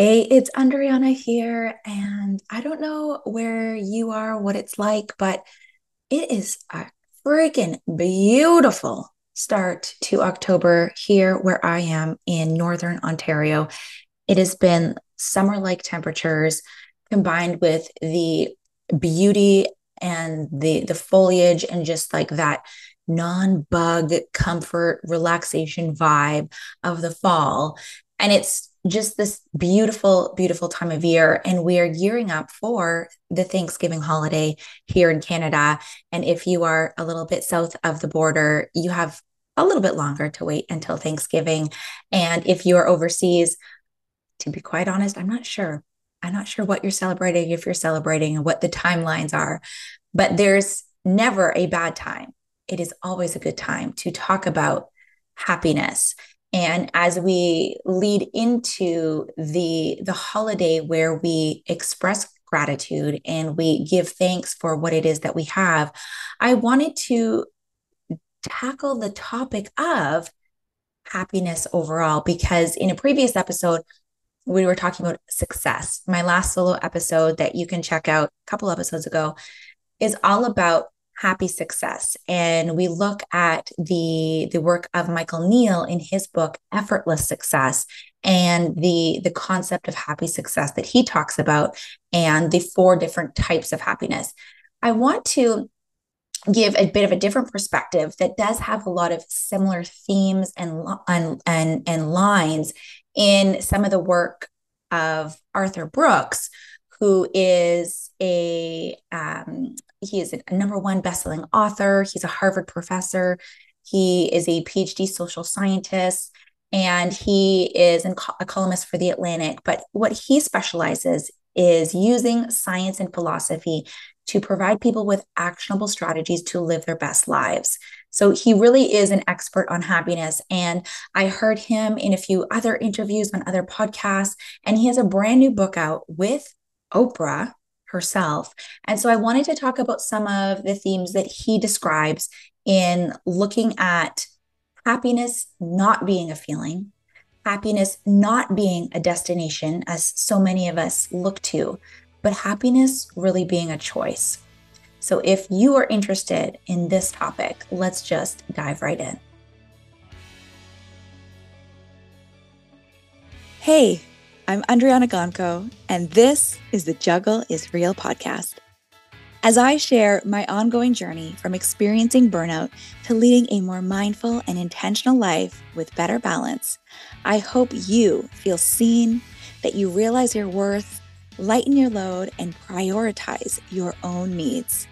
Hey, it's Andryanna here, and I don't know where you are, what it's like, but it is a freaking beautiful start to October here where I am in Northern Ontario. It has been summer like temperatures combined with the beauty and the the foliage and just like that non-bug comfort relaxation vibe of the fall and it's just this beautiful, beautiful time of year. And we are gearing up for the Thanksgiving holiday here in Canada. And if you are a little bit south of the border, you have a little bit longer to wait until Thanksgiving. And if you are overseas, to be quite honest, I'm not sure. I'm not sure what you're celebrating, if you're celebrating, and what the timelines are. But there's never a bad time. It is always a good time to talk about happiness and as we lead into the the holiday where we express gratitude and we give thanks for what it is that we have, I wanted to tackle the topic of happiness overall because in a previous episode we were talking about success. My last solo episode that you can check out a couple episodes ago is all about happy success. And we look at the the work of michael neill in his book effortless success and the the concept of happy success that he talks about and the four different types of happiness. I want to give a bit of a different perspective that does have a lot of similar themes and and and, and lines in some of the work of arthur brooks who is a um, he is a number one bestselling author. He's a Harvard professor. He is a PhD social scientist, and he is a columnist for the Atlantic. But what he specializes is using science and philosophy to provide people with actionable strategies to live their best lives. So he really is an expert on happiness. And I heard him in a few other interviews on other podcasts, and he has a brand new book out with Oprah herself. And so I wanted to talk about some of the themes that he describes in looking at happiness not being a feeling, happiness not being a destination, as so many of us look to, but happiness really being a choice. So if you are interested in this topic, let's just dive right in. Hey, I'm Andryanna Gonco, and this is the Juggle is Real podcast. As I share my ongoing journey from experiencing burnout to leading a more mindful and intentional life with better balance, I hope you feel seen, that you realize your worth, lighten your load, and prioritize your own needs.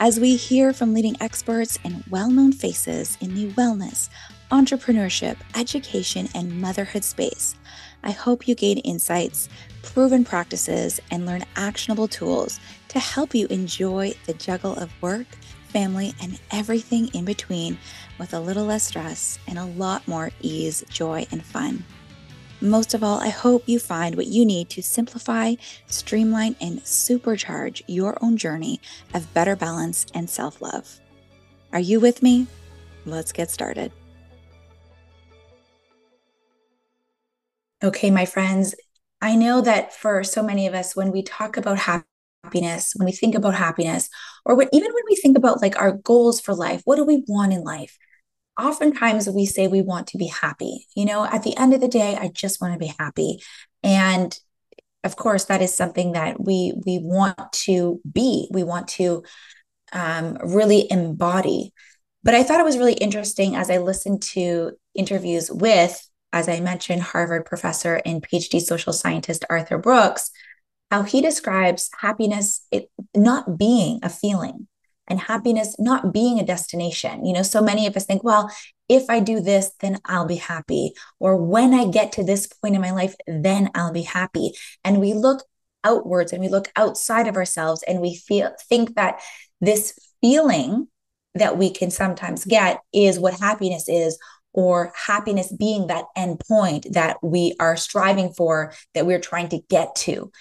As we hear from leading experts and well known faces in the wellness, entrepreneurship, education, and motherhood space, I hope you gain insights, proven practices, and learn actionable tools to help you enjoy the juggle of work, family, and everything in between with a little less stress and a lot more ease, joy, and fun. Most of all, I hope you find what you need to simplify, streamline, and supercharge your own journey of better balance and self love. Are you with me? Let's get started. Okay, my friends, I know that for so many of us, when we talk about happiness, when we think about happiness, or when, even when we think about like our goals for life, what do we want in life? Oftentimes we say we want to be happy. You know, at the end of the day, I just want to be happy. And of course, that is something that we we want to be. We want to um, really embody. But I thought it was really interesting as I listened to interviews with as I mentioned, Harvard professor and PhD social scientist Arthur Brooks, how he describes happiness it, not being a feeling and happiness not being a destination. You know, so many of us think, well, if I do this, then I'll be happy. Or when I get to this point in my life, then I'll be happy. And we look outwards and we look outside of ourselves and we feel think that this feeling that we can sometimes get is what happiness is or happiness being that end point that we are striving for, that we're trying to get to.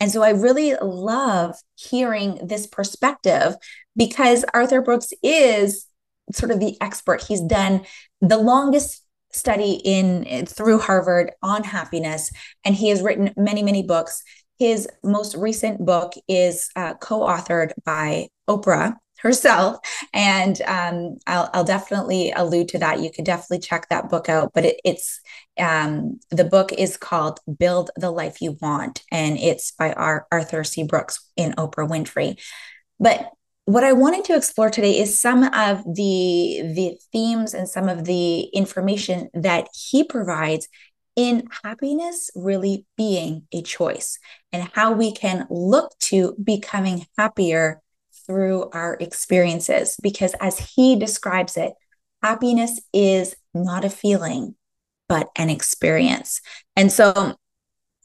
And so I really love hearing this perspective because Arthur Brooks is sort of the expert. He's done the longest study in through Harvard on happiness, and he has written many, many books. His most recent book is uh, co-authored by Oprah herself, and um, I'll, I'll, definitely allude to that. You could definitely check that book out. But it, it's um, the book is called "Build the Life You Want," and it's by our Arthur C. Brooks in Oprah Winfrey. But what I wanted to explore today is some of the the themes and some of the information that he provides in happiness really being a choice and how we can look to becoming happier through our experiences because as he describes it happiness is not a feeling but an experience. And so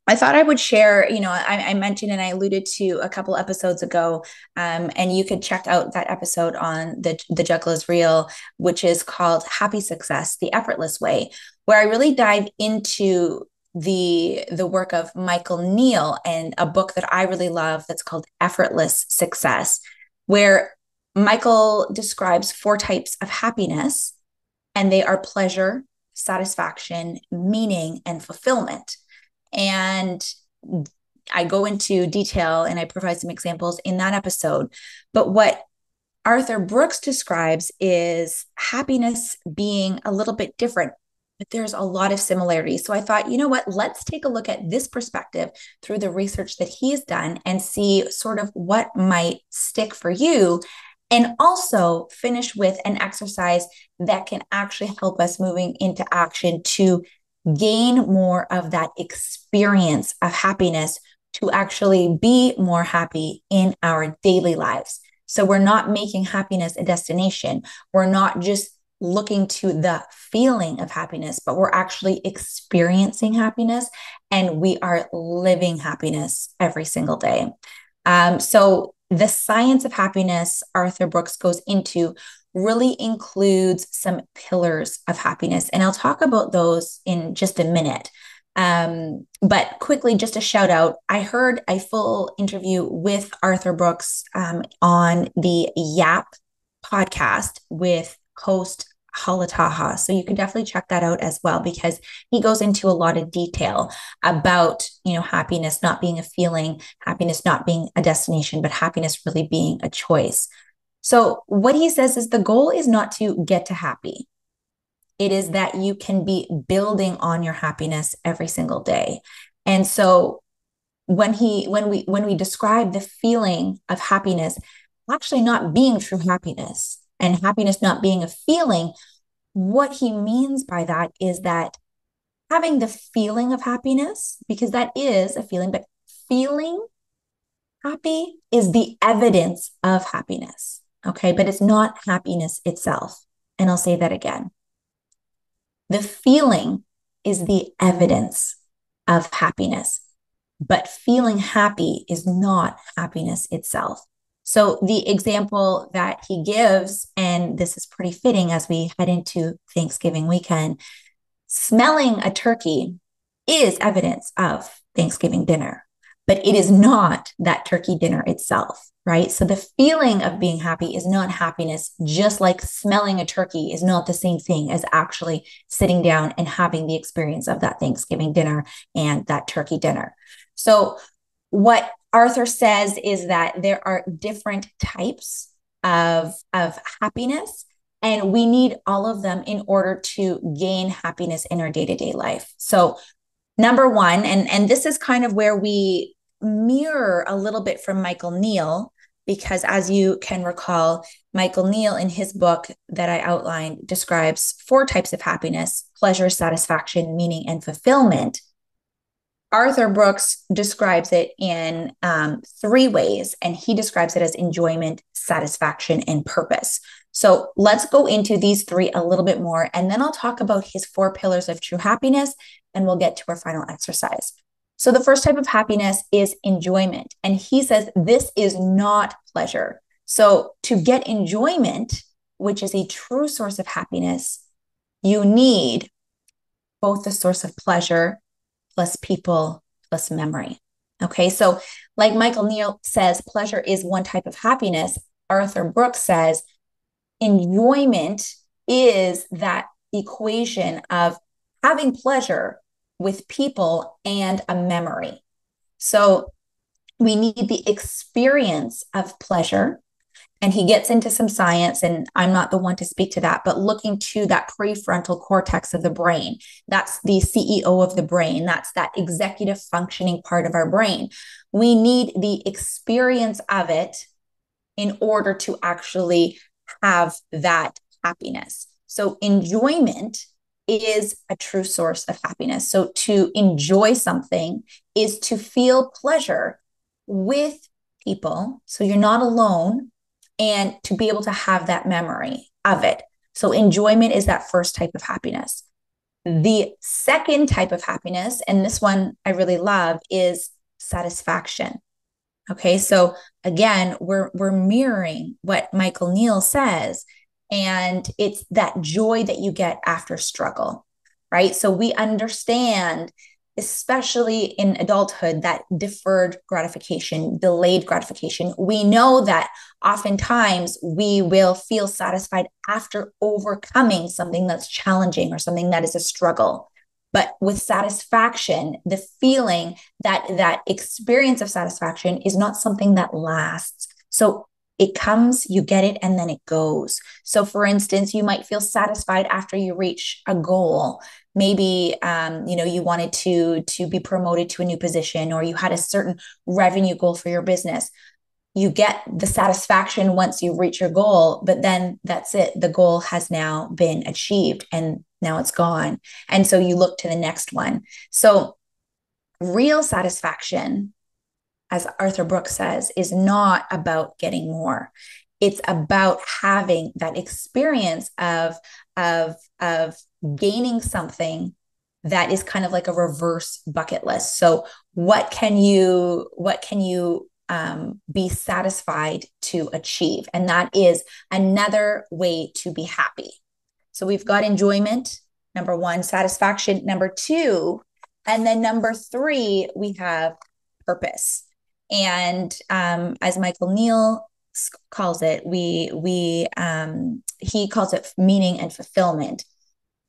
I thought I would share, you know, I, I, mentioned and I alluded to a couple episodes ago, um, and you could check out that episode on the the Juggle is Real, which is called Happy Success: The Effortless Way, where I really dive into the the work of Michael Neill and a book that I really love that's called Effortless Success, where Michael describes four types of happiness, and they are pleasure, satisfaction, meaning, and fulfillment. And I go into detail and I provide some examples in that episode. But what Arthur Brooks describes is happiness being a little bit different, but there's a lot of similarities. So I thought, you know what, let's take a look at this perspective through the research that he's done and see sort of what might stick for you. And also finish with an exercise that can actually help us moving into action to gain more of that experience of happiness to actually be more happy in our daily lives. So we're not making happiness a destination. We're not just looking to the feeling of happiness, but we're actually experiencing happiness and we are living happiness every single day. Um, so, the science of happiness, Arthur Brooks goes into really includes some pillars of happiness. And I'll talk about those in just a minute. Um, but quickly, just a shout out I heard a full interview with Arthur Brooks um, on the Yap podcast with host Hala Taha. So you can definitely check that out as well because he goes into a lot of detail about, you know, happiness not being a feeling, happiness not being a destination, but happiness really being a choice. So, what he says is the goal is not to get to happy. It is that you can be building on your happiness every single day. And so when he when we when we describe the feeling of happiness actually not being true happiness and happiness not being a feeling, what he means by that is that having the feeling of happiness, because that is a feeling, but feeling happy is the evidence of happiness. Okay. But it's not happiness itself. And I'll say that again. The feeling is the evidence of happiness, but feeling happy is not happiness itself. So, the example that he gives, and this is pretty fitting as we head into Thanksgiving weekend, smelling a turkey is evidence of Thanksgiving dinner, but it is not that turkey dinner itself right? So the feeling of being happy is not happiness, just like smelling a turkey is not the same thing as actually sitting down and having the experience of that Thanksgiving dinner and that turkey dinner. So, what Arthur says is that there are different types of, of happiness. And we need all of them in order to gain happiness in our day to day life. So, number one, and, and this is kind of where we mirror a little bit from Michael Neill because as you can recall, Michael Neill in his book that I outlined describes four types of happiness pleasure, satisfaction, meaning, and fulfillment. Arthur Brooks describes it in um, three ways, and he describes it as enjoyment, satisfaction, and purpose. So let's go into these three a little bit more, and then I'll talk about his four pillars of true happiness, and we'll get to our final exercise. So the first type of happiness is enjoyment. And he says this is not pleasure. So to get enjoyment, which is a true source of happiness, you need both the source of pleasure plus people plus memory. Okay. So, like Michael Neill says, pleasure is one type of happiness. Arthur Brooks says enjoyment is that equation of having pleasure with people and a memory. So we need the experience of pleasure. And he gets into some science, and I'm not the one to speak to that, but looking to that prefrontal cortex of the brain. That's the CEO of the brain. That's that executive functioning part of our brain. We need the experience of it in order to actually have that happiness. So, enjoyment is a true source of happiness. So, to enjoy something is to feel pleasure with people. So, you're not alone and to be able to have that memory of it. So, enjoyment is that first type of happiness. The second type of happiness, and this one I really love, is satisfaction. Okay, so again, we're we're mirroring what Michael Neill says and it's that joy that you get after struggle, right? So we understand, especially in adulthood, that deferred gratification, delayed gratification. We know that oftentimes we will feel satisfied after overcoming something that's challenging or something that is a struggle but with satisfaction the feeling that that experience of satisfaction is not something that lasts so it comes, you get it, and then it goes. So, for instance, you might feel satisfied after you reach a goal. Maybe um, you know you wanted to to be promoted to a new position, or you had a certain revenue goal for your business. You get the satisfaction once you reach your goal, but then that's it. The goal has now been achieved, and now it's gone. And so you look to the next one. So, real satisfaction as Arthur Brooks says, is not about getting more. It's about having that experience of, of, of gaining something that is kind of like a reverse bucket list. So what can you, what can you um, be satisfied to achieve? And that is another way to be happy. So we've got enjoyment, number one, satisfaction, number two, and then number three, we have purpose. And um, as Michael Neill calls it, we we um, he calls it meaning and fulfillment.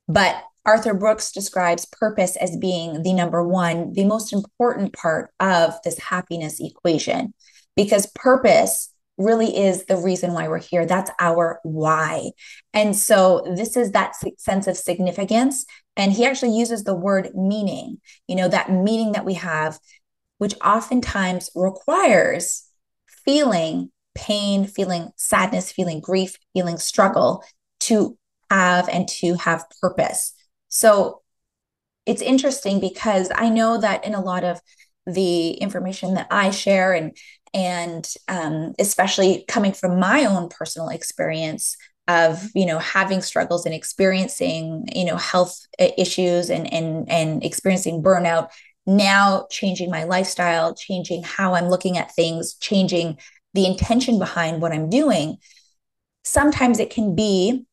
But Arthur Brooks describes purpose as being the number one, the most important part of this happiness equation, because purpose really is the reason why we're here. That's our why. And so this is that sense of significance. And he actually uses the word meaning, you know, that meaning that we have which oftentimes requires feeling pain, feeling sadness, feeling grief, feeling struggle to have and to have purpose. So it's interesting because I know that in a lot of the information that I share and and um, especially coming from my own personal experience of you know having struggles and experiencing you know health issues and and and experiencing burnout now changing my lifestyle, changing how I'm looking at things, changing the intention behind what I'm doing, sometimes it can be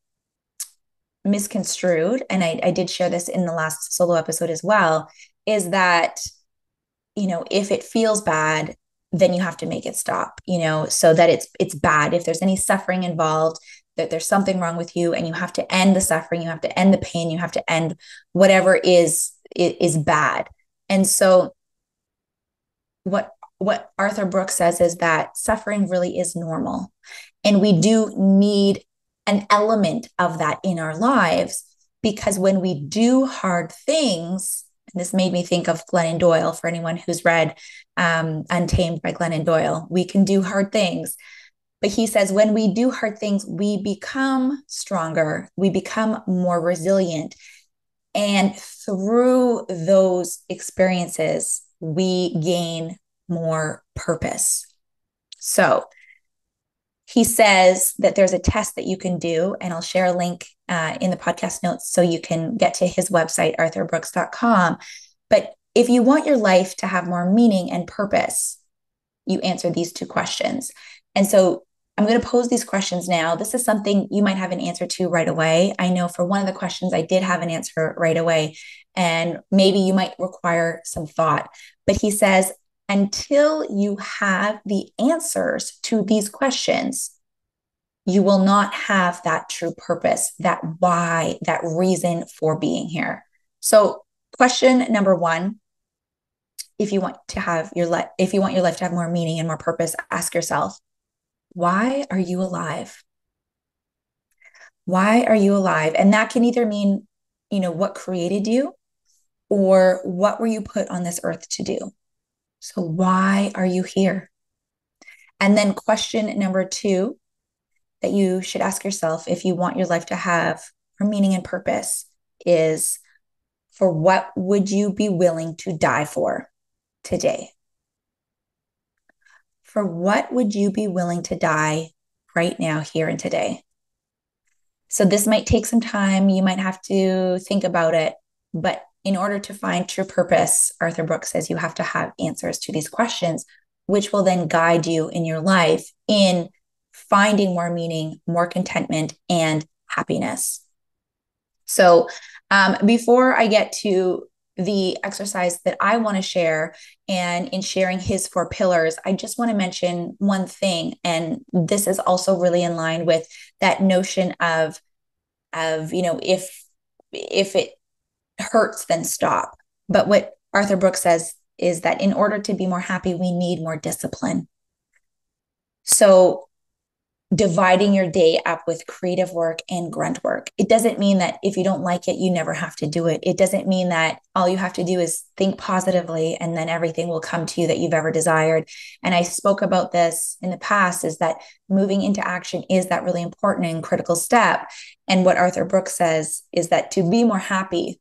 misconstrued. And I, I did share this in the last solo episode as well is that, you know, if it feels bad, then you have to make it stop, you know, so that it's it's bad. If there's any suffering involved, that there's something wrong with you and you have to end the suffering, you have to end the pain, you have to end whatever is is bad and so what what Arthur Brooks says is that suffering really is normal. And we do need an element of that in our lives because when we do hard things, and this made me think of Glennon Doyle for anyone who's read um, Untamed by Glennon Doyle. We can do hard things. But he says, when we do hard things, we become stronger, we become more resilient, and through those experiences, we gain more purpose. So he says that there's a test that you can do, and I'll share a link uh, in the podcast notes so you can get to his website, arthurbrooks.com. But if you want your life to have more meaning and purpose, you answer these two questions. And so I'm going to pose these questions now. This is something you might have an answer to right away. I know for one of the questions, I did have an answer right away, and maybe you might require some thought. But he says, until you have the answers to these questions, you will not have that true purpose, that why, that reason for being here. So, question number one if you want to have your life if you want your life to have more meaning and more purpose ask yourself why are you alive? Why are you alive? And that can either mean you know what created you or what were you put on this earth to do? So why are you here? And then question number 2 that you should ask yourself if you want your life to have more meaning and purpose is for what would you be willing to die for today? For what would you be willing to die right now, here and today? So, this might take some time. You might have to think about it. But in order to find true purpose, Arthur Brooks says you have to have answers to these questions, which will then guide you in your life in finding more meaning, more contentment, and happiness. So, um, before I get to the exercise that I want to share, and in sharing his four pillars, I just want to mention one thing. And this is also really in line with that notion of, of you know, if if it hurts, then stop. But what Arthur Brooks says is that in order to be more happy, we need more discipline. So dividing your day up with creative work and grunt work. It doesn't mean that if you don't like it, you never have to do it. It doesn't mean that all you have to do is think positively and then everything will come to you that you've ever desired. And I spoke about this in the past is that moving into action is that really important and critical step. And what Arthur Brooks says is that to be more happy,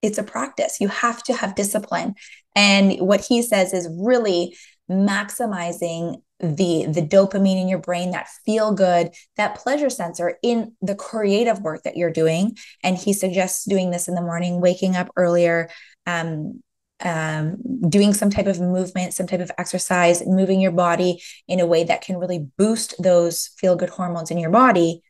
it's a practice. You have to have discipline. And what he says is really maximizing the the dopamine in your brain that feel good that pleasure sensor in the creative work that you're doing. And he suggests doing this in the morning waking up earlier um, um, doing some type of movement some type of exercise moving your body in a way that can really boost those feel good hormones in your body.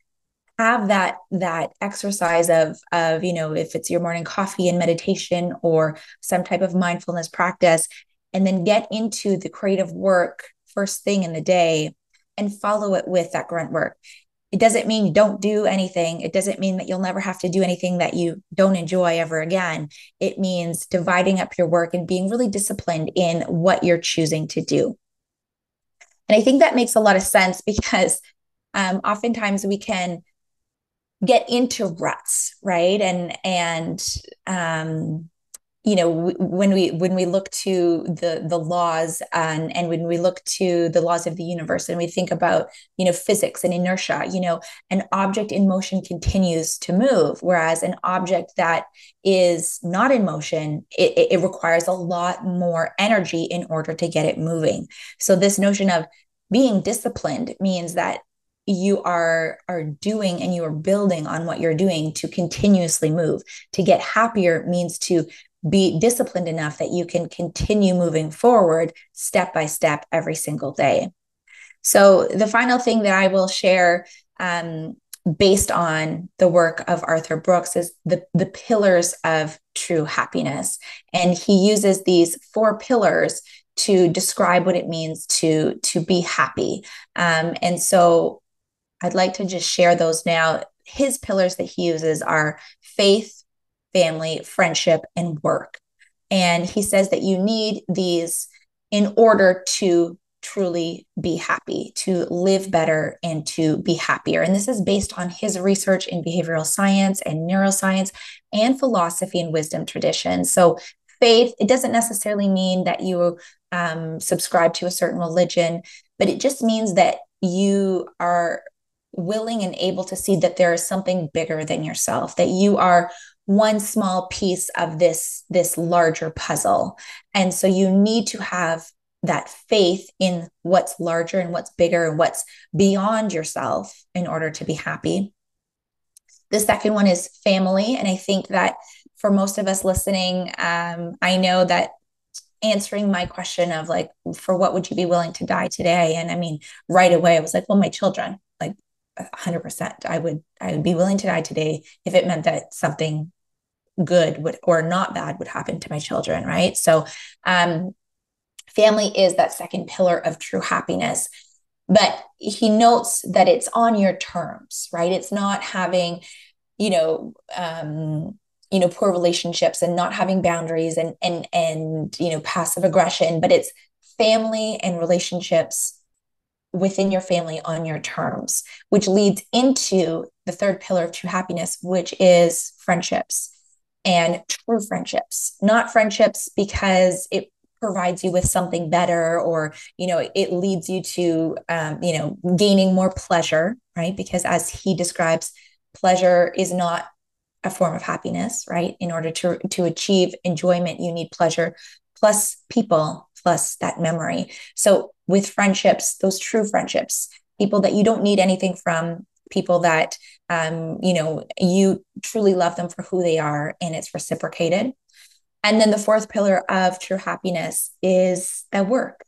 Have that that exercise of of you know if it's your morning coffee and meditation or some type of mindfulness practice and then get into the creative work first thing in the day and follow it with that grunt work. It doesn't mean you don't do anything. It doesn't mean that you'll never have to do anything that you don't enjoy ever again. It means dividing up your work and being really disciplined in what you're choosing to do. And I think that makes a lot of sense because um, oftentimes we can get into ruts, right? And and um, you know when we when we look to the the laws and and when we look to the laws of the universe and we think about you know physics and inertia you know an object in motion continues to move whereas an object that is not in motion it, it requires a lot more energy in order to get it moving. So this notion of being disciplined means that you are are doing and you are building on what you're doing to continuously move. To get happier means to be disciplined enough that you can continue moving forward step by step every single day. So, the final thing that I will share um, based on the work of Arthur Brooks is the, the pillars of true happiness. And he uses these four pillars to describe what it means to, to be happy. Um, and so, I'd like to just share those now. His pillars that he uses are faith, family, friendship, and work. And he says that you need these in order to truly be happy, to live better, and to be happier. And this is based on his research in behavioral science and neuroscience and philosophy and wisdom traditions. So, faith, it doesn't necessarily mean that you um, subscribe to a certain religion, but it just means that you are willing and able to see that there is something bigger than yourself, that you are one small piece of this this larger puzzle. And so you need to have that faith in what's larger and what's bigger and what's beyond yourself in order to be happy. The second one is family. And i think that for most of us listening um, i know that answering my question of like for what would you be willing to die today? And i mean right away i was like well my children like 100% i would i would be willing to die today if it meant that something good would or not bad would happen to my children right so um family is that second pillar of true happiness but he notes that it's on your terms, right? It's not having, you know, um, you know, poor relationships and not having boundaries and and and you know, passive aggression, but it's family and relationships within your family on your terms, which leads into the third pillar of true happiness, which is friendships and true friendships, not friendships because it provides you with something better or you know it leads you to um, you know gaining more pleasure right? Because as he describes pleasure is not a form of happiness right? In order to to achieve enjoyment you need pleasure plus people plus that memory. So with friendships those true friendships people that you don't need anything from people that um, you know you truly love them for who they are and it's reciprocated. And then the fourth pillar of true happiness is at work.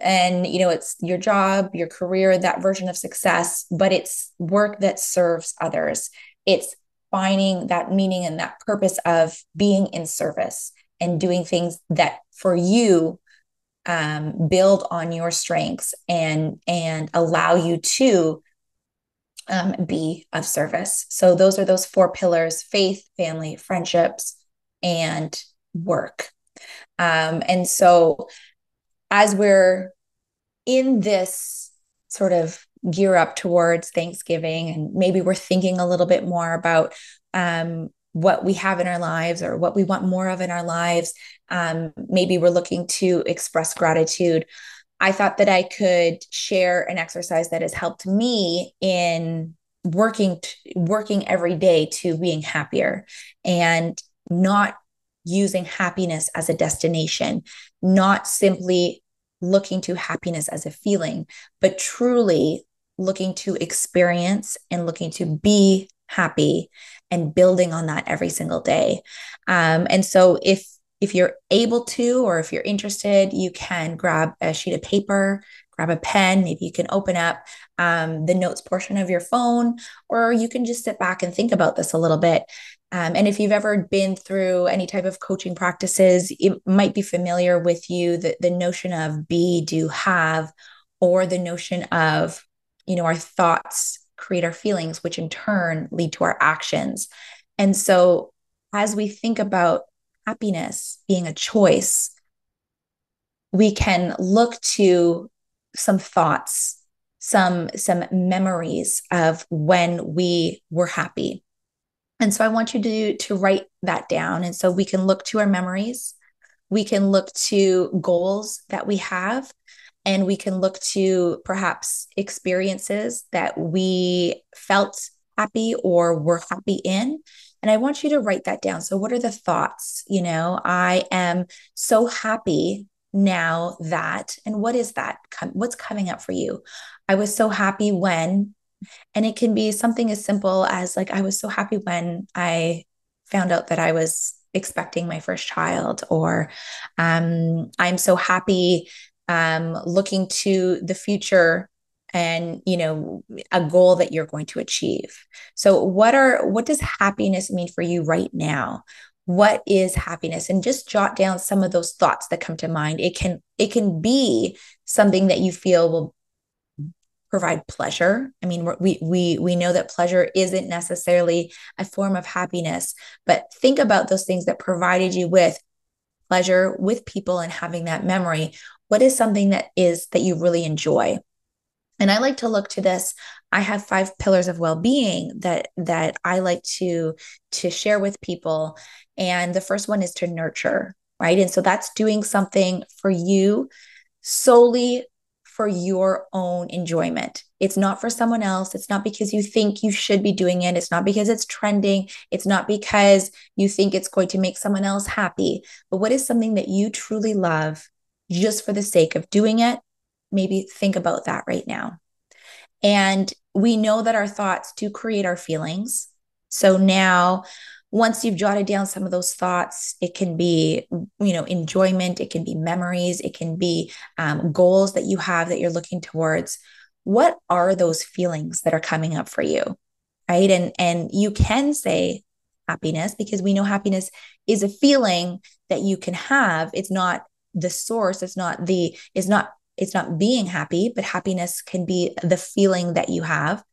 And you know it's your job your career that version of success but it's work that serves others. It's finding that meaning and that purpose of being in service and doing things that for you um, build on your strengths and and allow you to um, be of service. So those are those four pillars: faith, family, friendships, and work. Um, and so as we're in this sort of gear up towards Thanksgiving, and maybe we're thinking a little bit more about um, what we have in our lives or what we want more of in our lives. Um, maybe we're looking to express gratitude. I thought that I could share an exercise that has helped me in working working every day to being happier and not using happiness as a destination, not simply looking to happiness as a feeling, but truly looking to experience and looking to be happy and building on that every single day. Um, and so if if you're able to, or if you're interested, you can grab a sheet of paper, grab a pen. Maybe you can open up um, the notes portion of your phone, or you can just sit back and think about this a little bit. Um, and if you've ever been through any type of coaching practices, it might be familiar with you that the notion of be, do, have, or the notion of, you know, our thoughts create our feelings, which in turn lead to our actions. And so as we think about happiness being a choice, we can look to some thoughts, some some memories of when we were happy. And so I want you to to write that down and so we can look to our memories. We can look to goals that we have and we can look to perhaps experiences that we felt happy or were happy in and I want you to write that down. So, what are the thoughts? You know, I am so happy now that, and what is that? What's coming up for you? I was so happy when, and it can be something as simple as like, I was so happy when I found out that I was expecting my first child, or um, I'm so happy um, looking to the future and you know a goal that you're going to achieve. So what are what does happiness mean for you right now? What is happiness? And just jot down some of those thoughts that come to mind. It can it can be something that you feel will provide pleasure. I mean we we we know that pleasure isn't necessarily a form of happiness but think about those things that provided you with pleasure with people and having that memory. What is something that is that you really enjoy and i like to look to this i have five pillars of well-being that that i like to to share with people and the first one is to nurture right and so that's doing something for you solely for your own enjoyment. It's not for someone else. It's not because you think you should be doing it. It's not because it's trending. It's not because you think it's going to make someone else happy. But what is something that you truly love just for the sake of doing it maybe think about that right now. And we know that our thoughts do create our feelings. So now, once you've jotted down some of those thoughts, it can be, you know, enjoyment, it can be memories, it can be um, goals that you have that you're looking towards. What are those feelings that are coming up for you? Right. And and you can say happiness because we know happiness is a feeling that you can have. It's not the source, it's not the, it's not it's not being happy, but happiness can be the feeling that you have.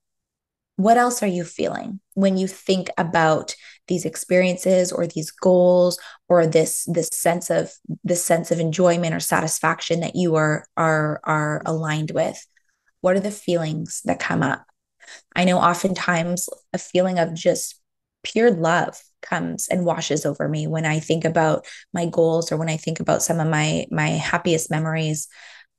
What else are you feeling when you think about these experiences or these goals or this this sense of this sense of enjoyment or satisfaction that you are are are aligned with? What are the feelings that come up? I know oftentimes a feeling of just pure love comes and washes over me when I think about my goals or when I think about some of my my happiest memories.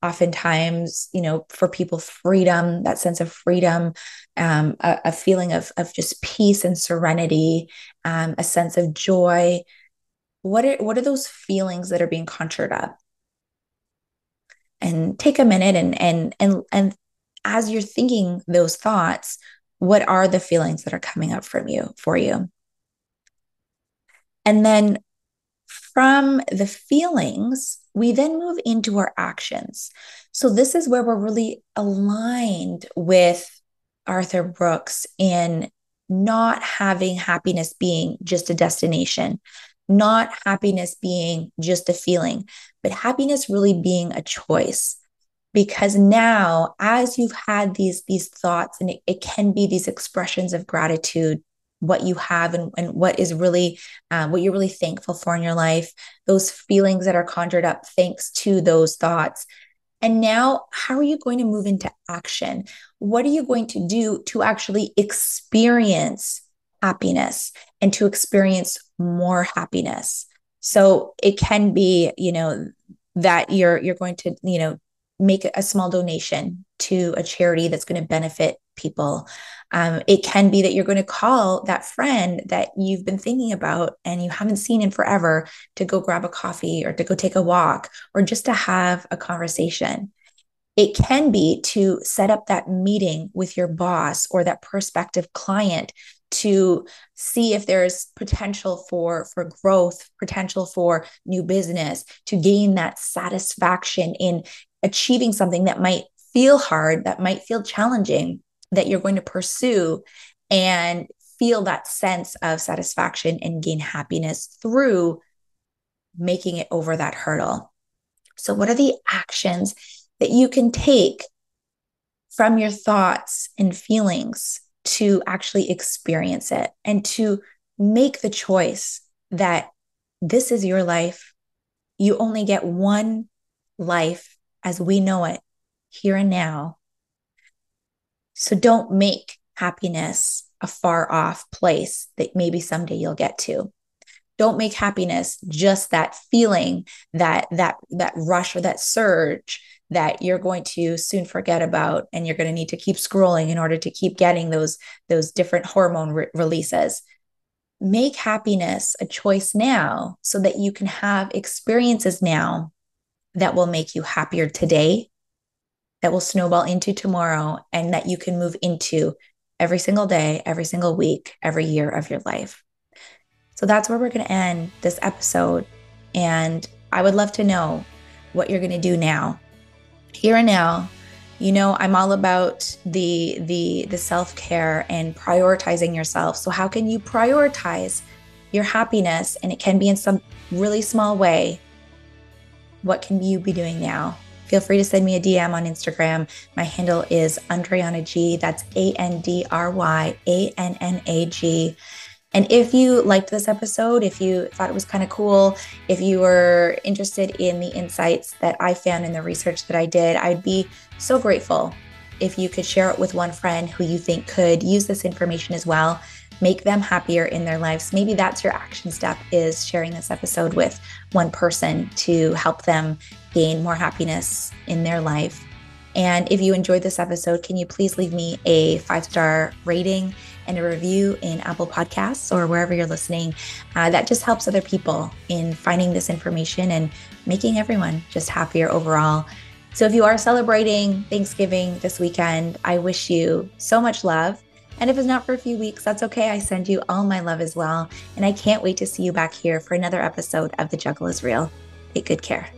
Oftentimes, you know, for people, freedom, that sense of freedom, um, a, a, feeling of of just peace and serenity, um, a sense of joy. What are what are those feelings that are being conjured up? And take a minute and and and and as you're thinking those thoughts, what are the feelings that are coming up from you for you? And then from the feelings, we then move into our actions. So this is where we're really aligned with Arthur Brooks in not having happiness being just a destination, not happiness being just a feeling, but happiness really being a choice because now as you've had these these thoughts and it, it can be these expressions of gratitude what you have and, and what is really um, what you're really thankful for in your life those feelings that are conjured up thanks to those thoughts. And now how are you going to move into action? What are you going to do to actually experience happiness and to experience more happiness? So it can be you know that you're you're going to you know make a small donation to a charity that's going to benefit people. Um, it can be that you're going to call that friend that you've been thinking about and you haven't seen in forever to go grab a coffee or to go take a walk or just to have a conversation. It can be to set up that meeting with your boss or that prospective client to see if there's potential for for growth potential for new business to gain that satisfaction in achieving something that might feel hard, that might feel challenging, that you're going to pursue and feel that sense of satisfaction and gain happiness through making it over that hurdle. So, what are the actions that you can take from your thoughts and feelings to actually experience it and to make the choice that this is your life? You only get one life as we know it here and now. So don't make happiness a far off place that maybe someday you'll get to. Don't make happiness just that feeling, that that that rush or that surge that you're going to soon forget about and you're going to need to keep scrolling in order to keep getting those those different hormone re- releases make happiness a choice now so that you can have experiences now that will make you happier today, that will snowball into tomorrow, and that you can move into every single day, every single week, every year of your life. So that's where we're going to end this episode. And I would love to know what you're going to do now. Here and now, you know, I'm all about the the the self-care and prioritizing yourself. So how can you prioritize your happiness and it can be in some really small way what can you be doing now? Feel free to send me a DM on Instagram. My handle is Andryanna G. That's A N D R Y A N N A G. And if you liked this episode, if you thought it was kind of cool, if you were interested in the insights that I found in the research that I did, I'd be so grateful if you could share it with one friend who you think could use this information as well make them happier in their lives. Maybe that's your action step is sharing this episode with one person to help them gain more happiness in their life. And if you enjoyed this episode, can you please leave me a five star rating and a review in Apple Podcasts or wherever you're listening? Uh, that just helps other people in finding this information and making everyone just happier overall. So if you are celebrating Thanksgiving this weekend, I wish you so much love and if it's not for a few weeks, that's okay. I send you all my love as well. And I can't wait to see you back here for another episode of The Juggle is Real. Take good care.